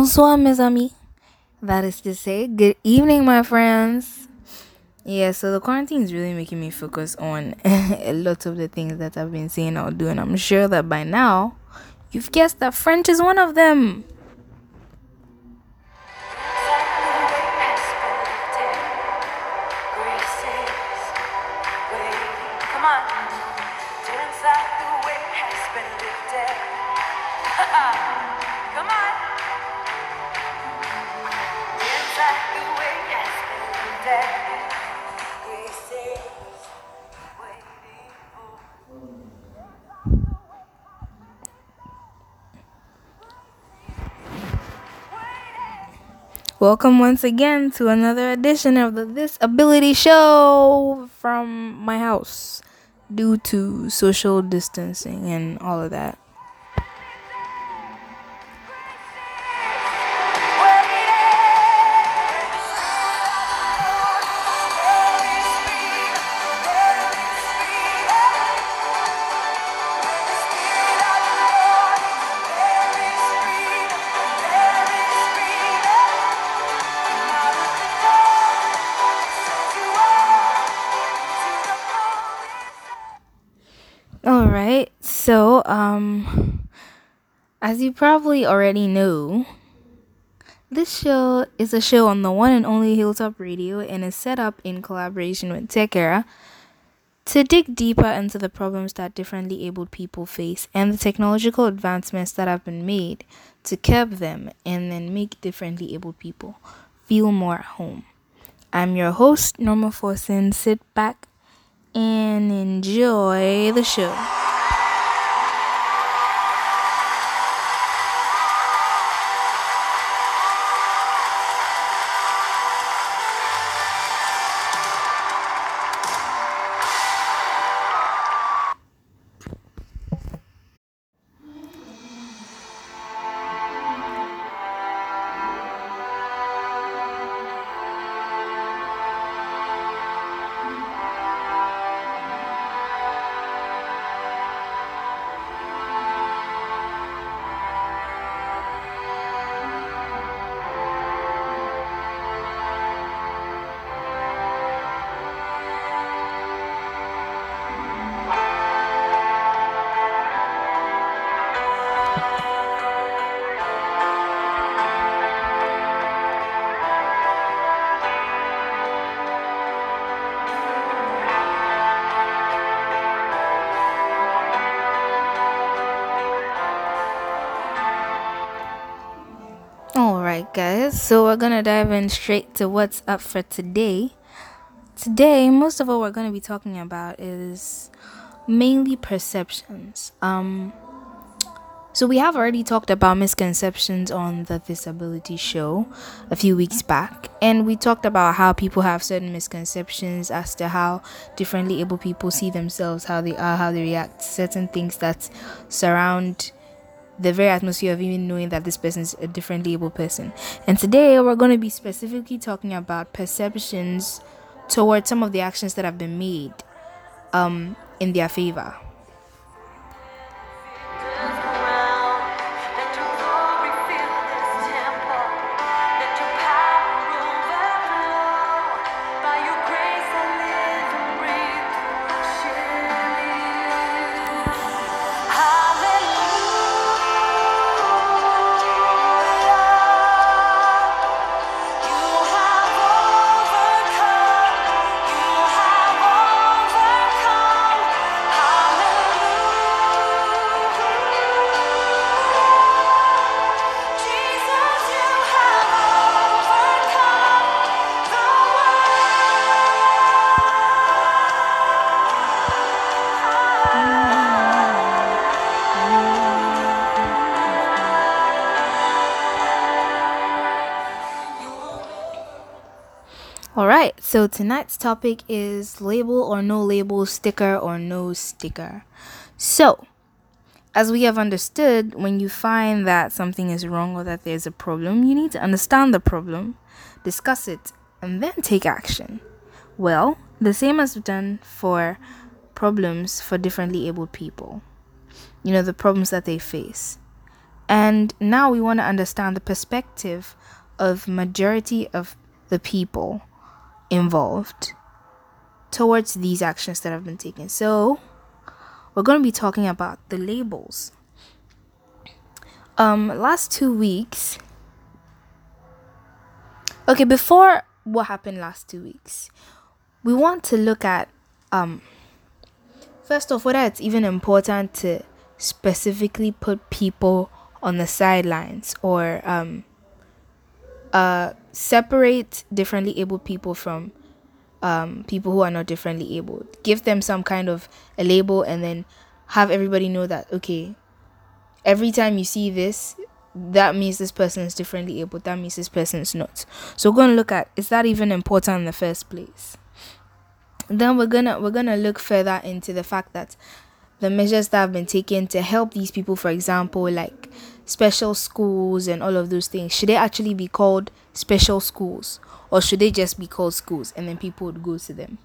Bonsoir, mes amis. That is to say, good evening, my friends. Yeah, so the quarantine is really making me focus on a lot of the things that I've been saying or doing. I'm sure that by now you've guessed that French is one of them. Welcome once again to another edition of the This Ability Show from my house due to social distancing and all of that. You probably already know, this show is a show on the one and only Hilltop Radio and is set up in collaboration with Tech Era to dig deeper into the problems that differently abled people face and the technological advancements that have been made to curb them and then make differently abled people feel more at home. I'm your host, Norma Forson. Sit back and enjoy the show. So we're gonna dive in straight to what's up for today. Today, most of what we're gonna be talking about is mainly perceptions. Um, so we have already talked about misconceptions on the Disability Show a few weeks back, and we talked about how people have certain misconceptions as to how differently able people see themselves, how they are, how they react, certain things that surround the very atmosphere of even knowing that this person is a differently able person. And today we're going to be specifically talking about perceptions towards some of the actions that have been made um, in their favor. All right, so tonight's topic is label or no label, sticker or no sticker. So, as we have understood, when you find that something is wrong or that there's a problem, you need to understand the problem, discuss it, and then take action. Well, the same as we've done for problems for differently abled people. You know, the problems that they face. And now we want to understand the perspective of majority of the people involved towards these actions that have been taken. So, we're going to be talking about the labels. Um last 2 weeks Okay, before what happened last 2 weeks, we want to look at um first off whether it's even important to specifically put people on the sidelines or um uh separate differently abled people from um people who are not differently abled. Give them some kind of a label and then have everybody know that okay every time you see this that means this person is differently abled that means this person is not. So we're going to look at is that even important in the first place? Then we're gonna we're gonna look further into the fact that the measures that have been taken to help these people for example like special schools and all of those things should they actually be called special schools? Or should they just be called schools and then people would go to them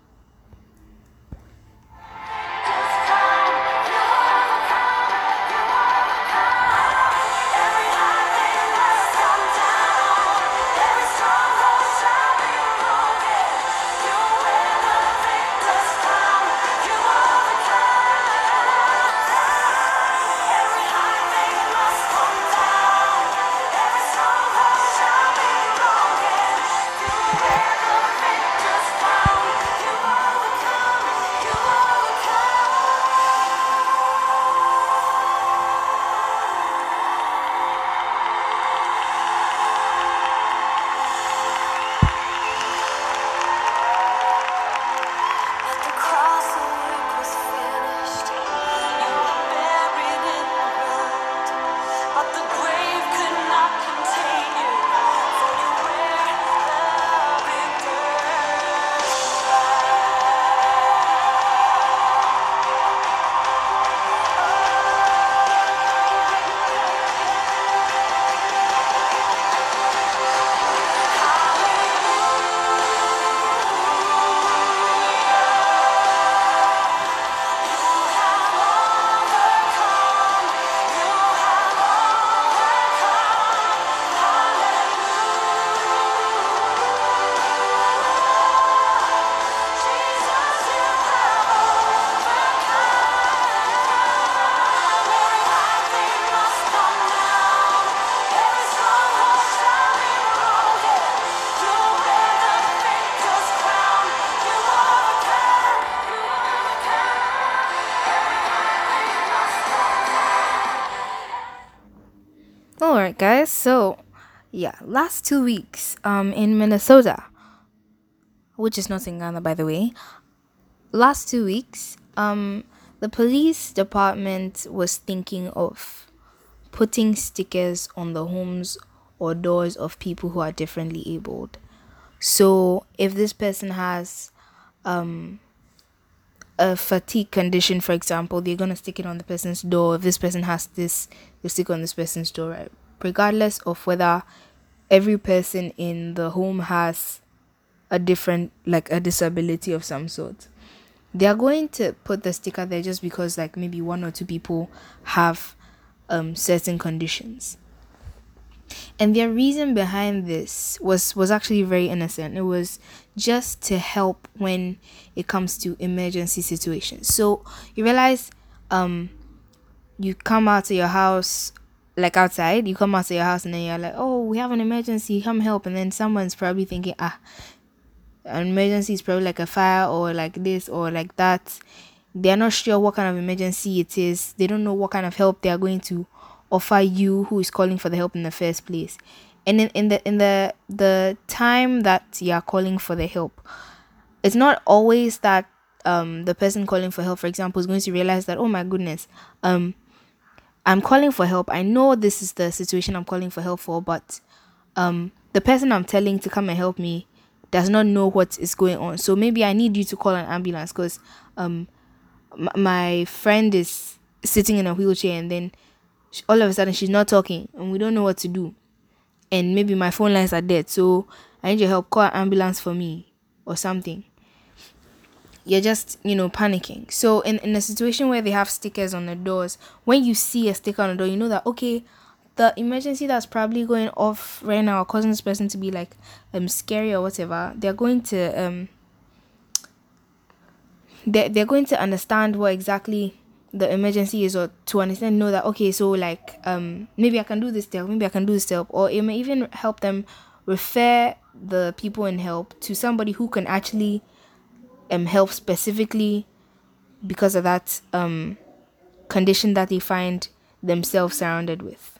last two weeks, um, in Minnesota, which is not in Ghana, by the way. Last two weeks, um, the police department was thinking of putting stickers on the homes or doors of people who are differently abled. So, if this person has um a fatigue condition, for example, they're gonna stick it on the person's door. If this person has this, they stick on this person's door, right? Regardless of whether every person in the home has a different, like a disability of some sort. They are going to put the sticker there just because, like, maybe one or two people have um certain conditions. And their reason behind this was was actually very innocent. It was just to help when it comes to emergency situations. So you realize um you come out of your house like outside, you come out of your house and then you're like, Oh, we have an emergency, come help and then someone's probably thinking, ah, an emergency is probably like a fire or like this or like that. They're not sure what kind of emergency it is. They don't know what kind of help they are going to offer you who is calling for the help in the first place and in, in the in the the time that you are calling for the help it's not always that um the person calling for help for example is going to realize that oh my goodness um i'm calling for help. I know this is the situation i'm calling for help for but um the person i'm telling to come and help me does not know what is going on. So maybe i need you to call an ambulance because um m- my friend is sitting in a wheelchair and then all of a sudden she's not talking and we don't know what to do. And maybe my phone lines are dead. So i need your help. Call an ambulance for me or something you're just you know panicking. So in, in a situation where they have stickers on the doors when you see a sticker on the door you know that okay the emergency that's probably going off right now causing this person to be like um scary or whatever they're going to um they're, they're going to understand what exactly the emergency is or to understand know that okay so like um maybe i can do this help maybe i can do this help. Or it may even help them refer the people in help to somebody who can actually um help specifically because of that um condition that they find themselves surrounded with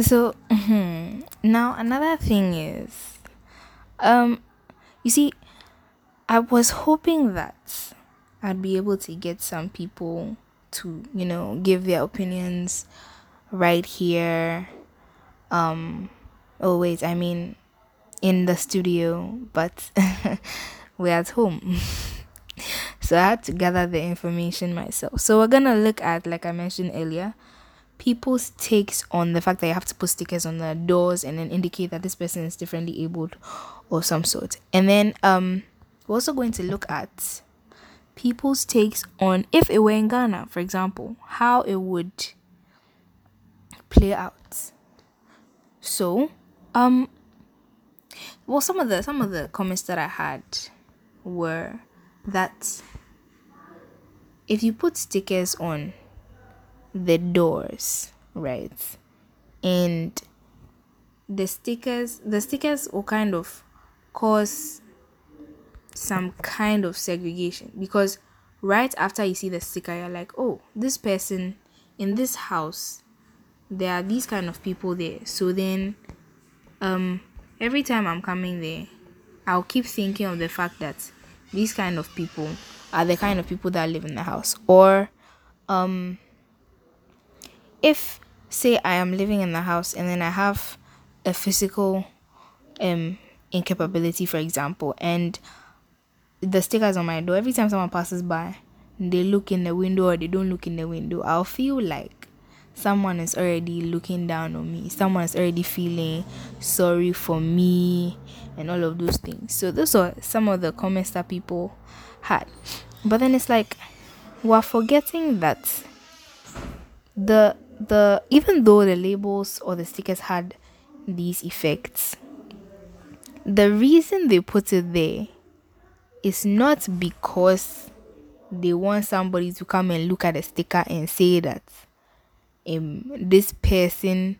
So now another thing is, um, you see, I was hoping that I'd be able to get some people to, you know, give their opinions right here. Um, oh wait, I mean, in the studio, but we're at home. so I had to gather the information myself. So we're gonna look at, like I mentioned earlier, people's takes on the fact that you have to put stickers on the doors and then indicate that this person is differently abled or some sort. And then um we're also going to look at people's takes on if it were in Ghana, for example, how it would play out. So, um well some of the some of the comments that I had were that if you put stickers on the doors, right? And the stickers the stickers will kind of cause some kind of segregation because right after you see the sticker you're like oh this person in this house there are these kind of people there so then um every time i'm coming there i'll keep thinking of the fact that these kind of people are the kind of people that live in the house or um if say i am living in the house and then i have a physical um incapability for example and the stickers on my door every time someone passes by they look in the window or they don't look in the window i'll feel like someone is already looking down on me someone is already feeling sorry for me and all of those things. So those are some of the comments that people had. But then it's like we're forgetting that the the even though the labels or the stickers had these effects the reason they put it there is not because they want somebody to come and look at the sticker and say that um this person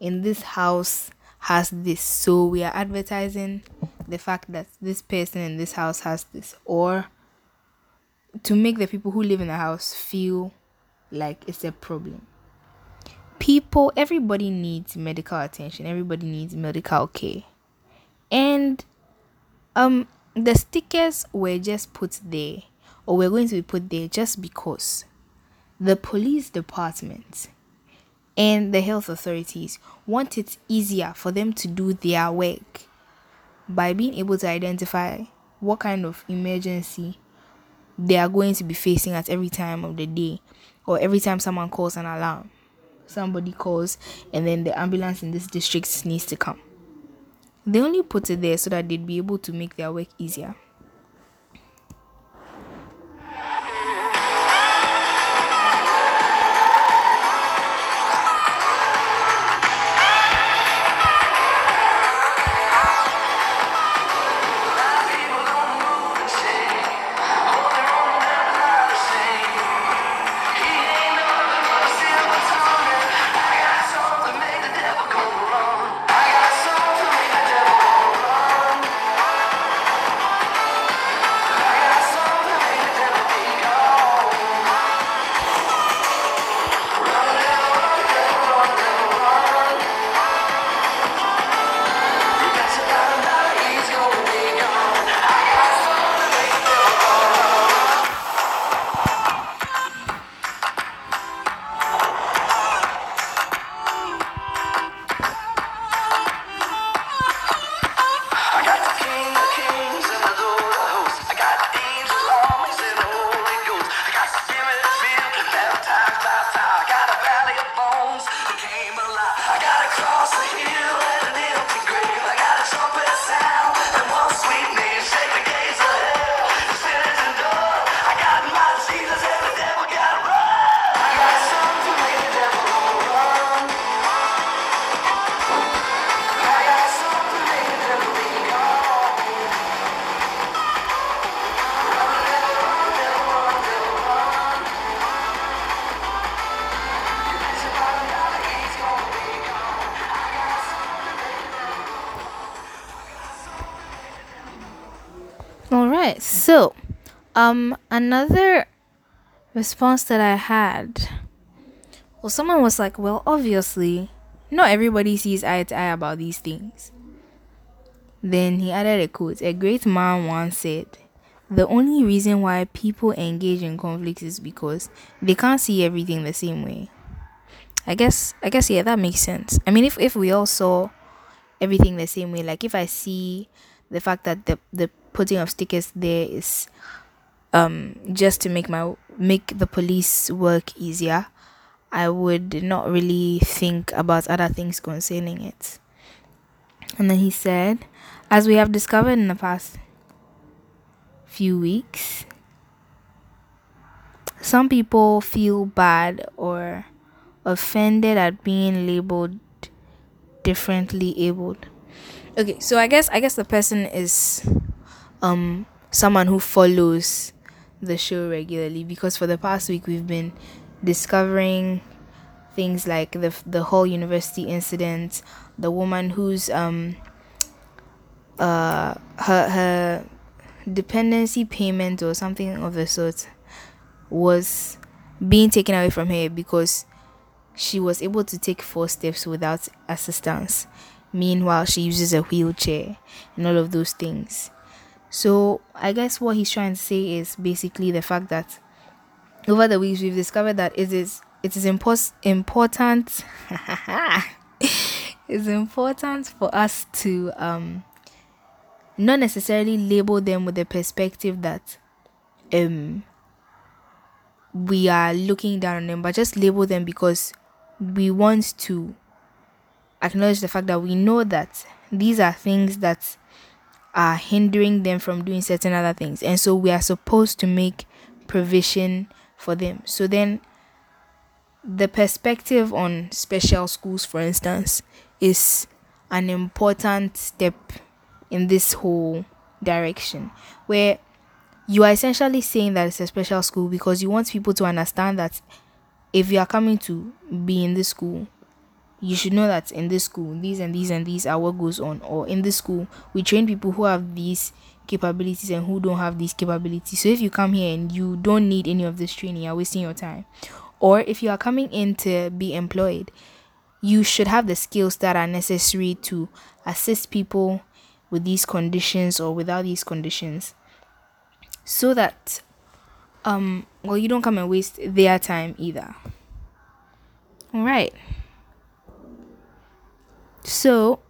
in this house has this. So we are advertising the fact that this person in this house has this. Or to make the people who live in the house feel like it's a problem people everybody needs medical attention. Everybody needs medical care. And um the stickers were just put there or were going to be put there just because the police department and the health authorities want it easier for them to do their work by being able to identify what kind of emergency they are going to be facing at every time of the day or every time someone calls an alarm somebody calls and then the ambulance in this district needs to come they only put it there so that they'd be able to make their work easier. Um another response that I had well someone was like, "Well, obviously, not everybody sees eye to eye about these things." Then he added a quote. A great man once said, "The only reason why people engage in conflicts is because they can't see everything the same way." I guess I guess yeah, that makes sense. I mean, if if we all saw everything the same way, like if I see the fact that the the putting of stickers there is um just to make my make the police work easier, I would not really think about other things concerning it. And then he said, as we have discovered in the past few weeks, some people feel bad or offended at being labeled differently abled. Okay, so I guess I guess the person is um someone who follows the show regularly because for the past week we've been discovering things like the the whole university incident, the woman who's um uh her her dependency payment or something of the sort was being taken away from her because she was able to take four steps without assistance. Meanwhile, she uses a wheelchair and all of those things. So, I guess what he's trying to say is basically the fact that over the weeks we've discovered that it is it is impos- important it's important for us to um not necessarily label them with the perspective that um we are looking down on them but just label them because we want to acknowledge the fact that we know that these are things that are hindering them from doing certain other things. And so we are supposed to make provision for them. So then the perspective on special schools for instance is an important step in this whole direction where you are essentially saying that it's a special school because you want people to understand that if you are coming to be in this school, you should know that in this school, these and these and these are what goes on. Or in this school, we train people who have these capabilities and who don't have these capabilities. So if you come here and you don't need any of this training, you're wasting your time. Or if you are coming in to be employed, you should have the skills that are necessary to assist people with these conditions or without these conditions so that um well you don't come and waste their time either all right so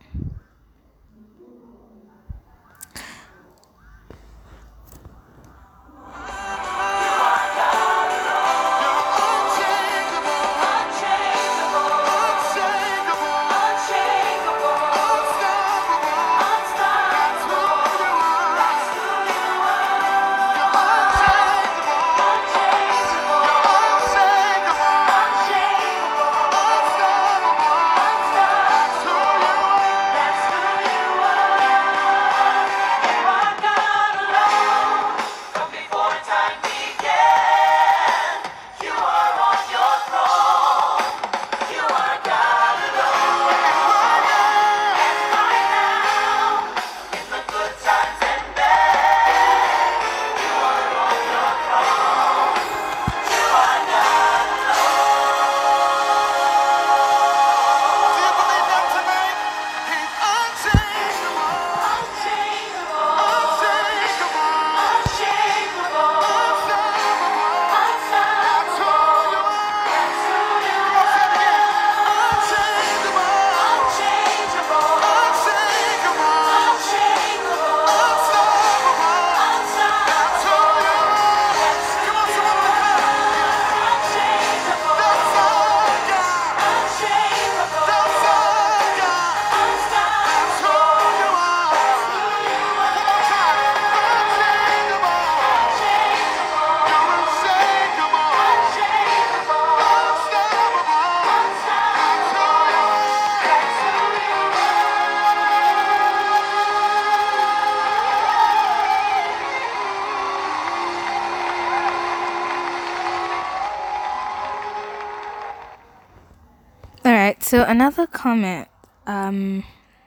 another comment. Um,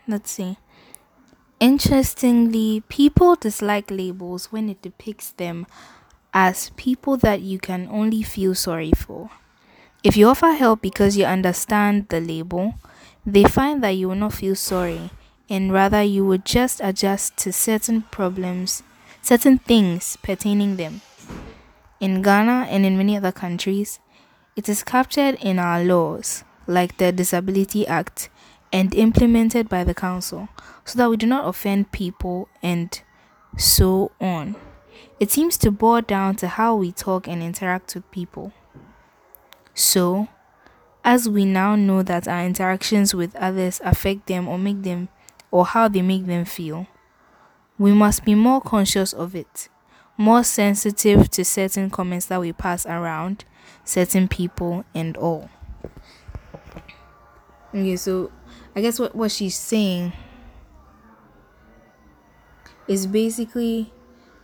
let's see. Interestingly, people dislike labels when it depicts them as people that you can only feel sorry for. If you offer help because you understand the label, they find that you will not feel sorry and rather you would just adjust to certain problems, certain things pertaining them. In Ghana and in many other countries, it is captured in our laws, like the Disability Act, and implemented by the council, so that we do not offend people and so on. It seems to boil down to how we talk and interact with people. So, as we now know that our interactions with others affect them or make them or how they make them feel, we must be more conscious of it more sensitive to certain comments that we pass around certain people and all. Okay, so I guess what, what she's saying is basically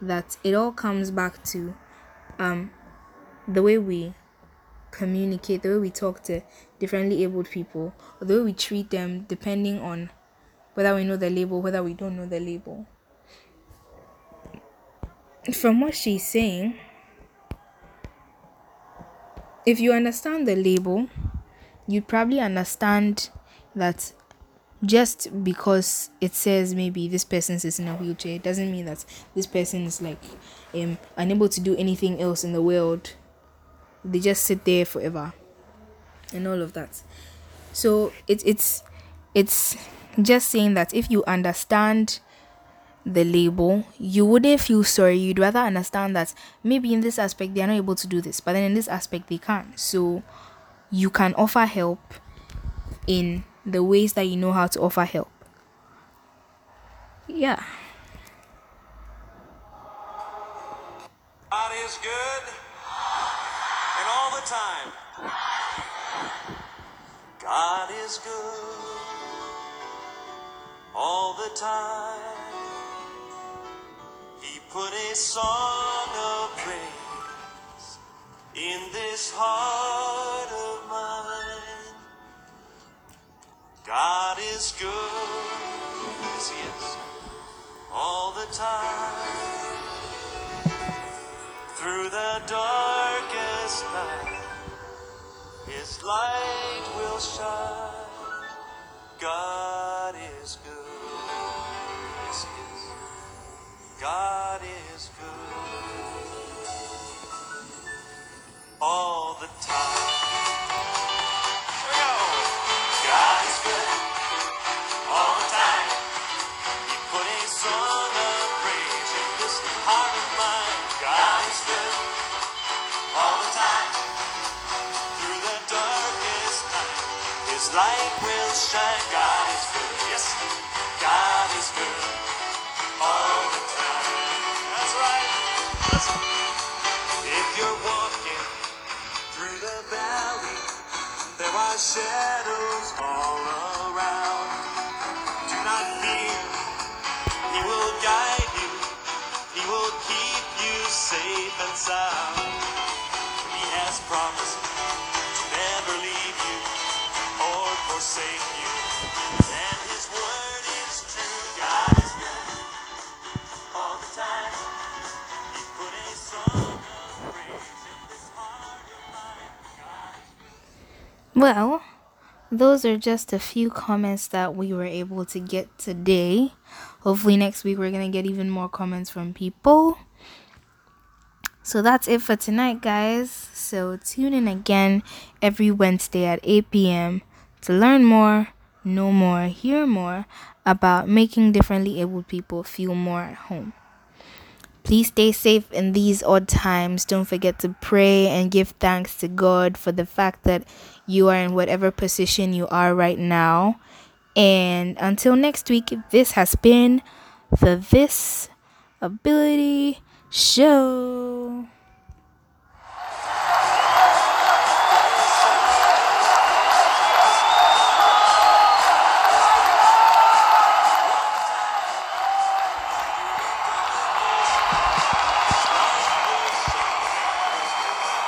that it all comes back to um the way we communicate, the way we talk to differently abled people, or the way we treat them depending on whether we know the label, whether we don't know the label. From what she's saying, if you understand the label, you'd probably understand that just because it says maybe this person is in a wheelchair it doesn't mean that this person is like um unable to do anything else in the world. They just sit there forever and all of that. So it, it's it's just saying that if you understand the label you wouldn't feel sorry. You'd rather understand that maybe in this aspect they are not able to do this but then in this aspect they can so you can offer help in the ways that you know how to offer help. Yeah. God is good. And all the time. God is good. All the time. He put a song of praise in this heart God is good, yes, He is, all the time. Through the darkest night, His light will shine. God is good. Yes, He is. God is good all shine. God Well, those are just a few comments that we were able to get today. Hopefully, next week we're going to get even more comments from people. So that's it for tonight, guys. So tune in again every Wednesday at 8 p.m. to learn more, know more, hear more about making differently abled people feel more at home. Please stay safe in these odd times. Don't forget to pray and give thanks to God for the fact that you are in whatever position you are right now. And until next week, this has been the This Ability Show.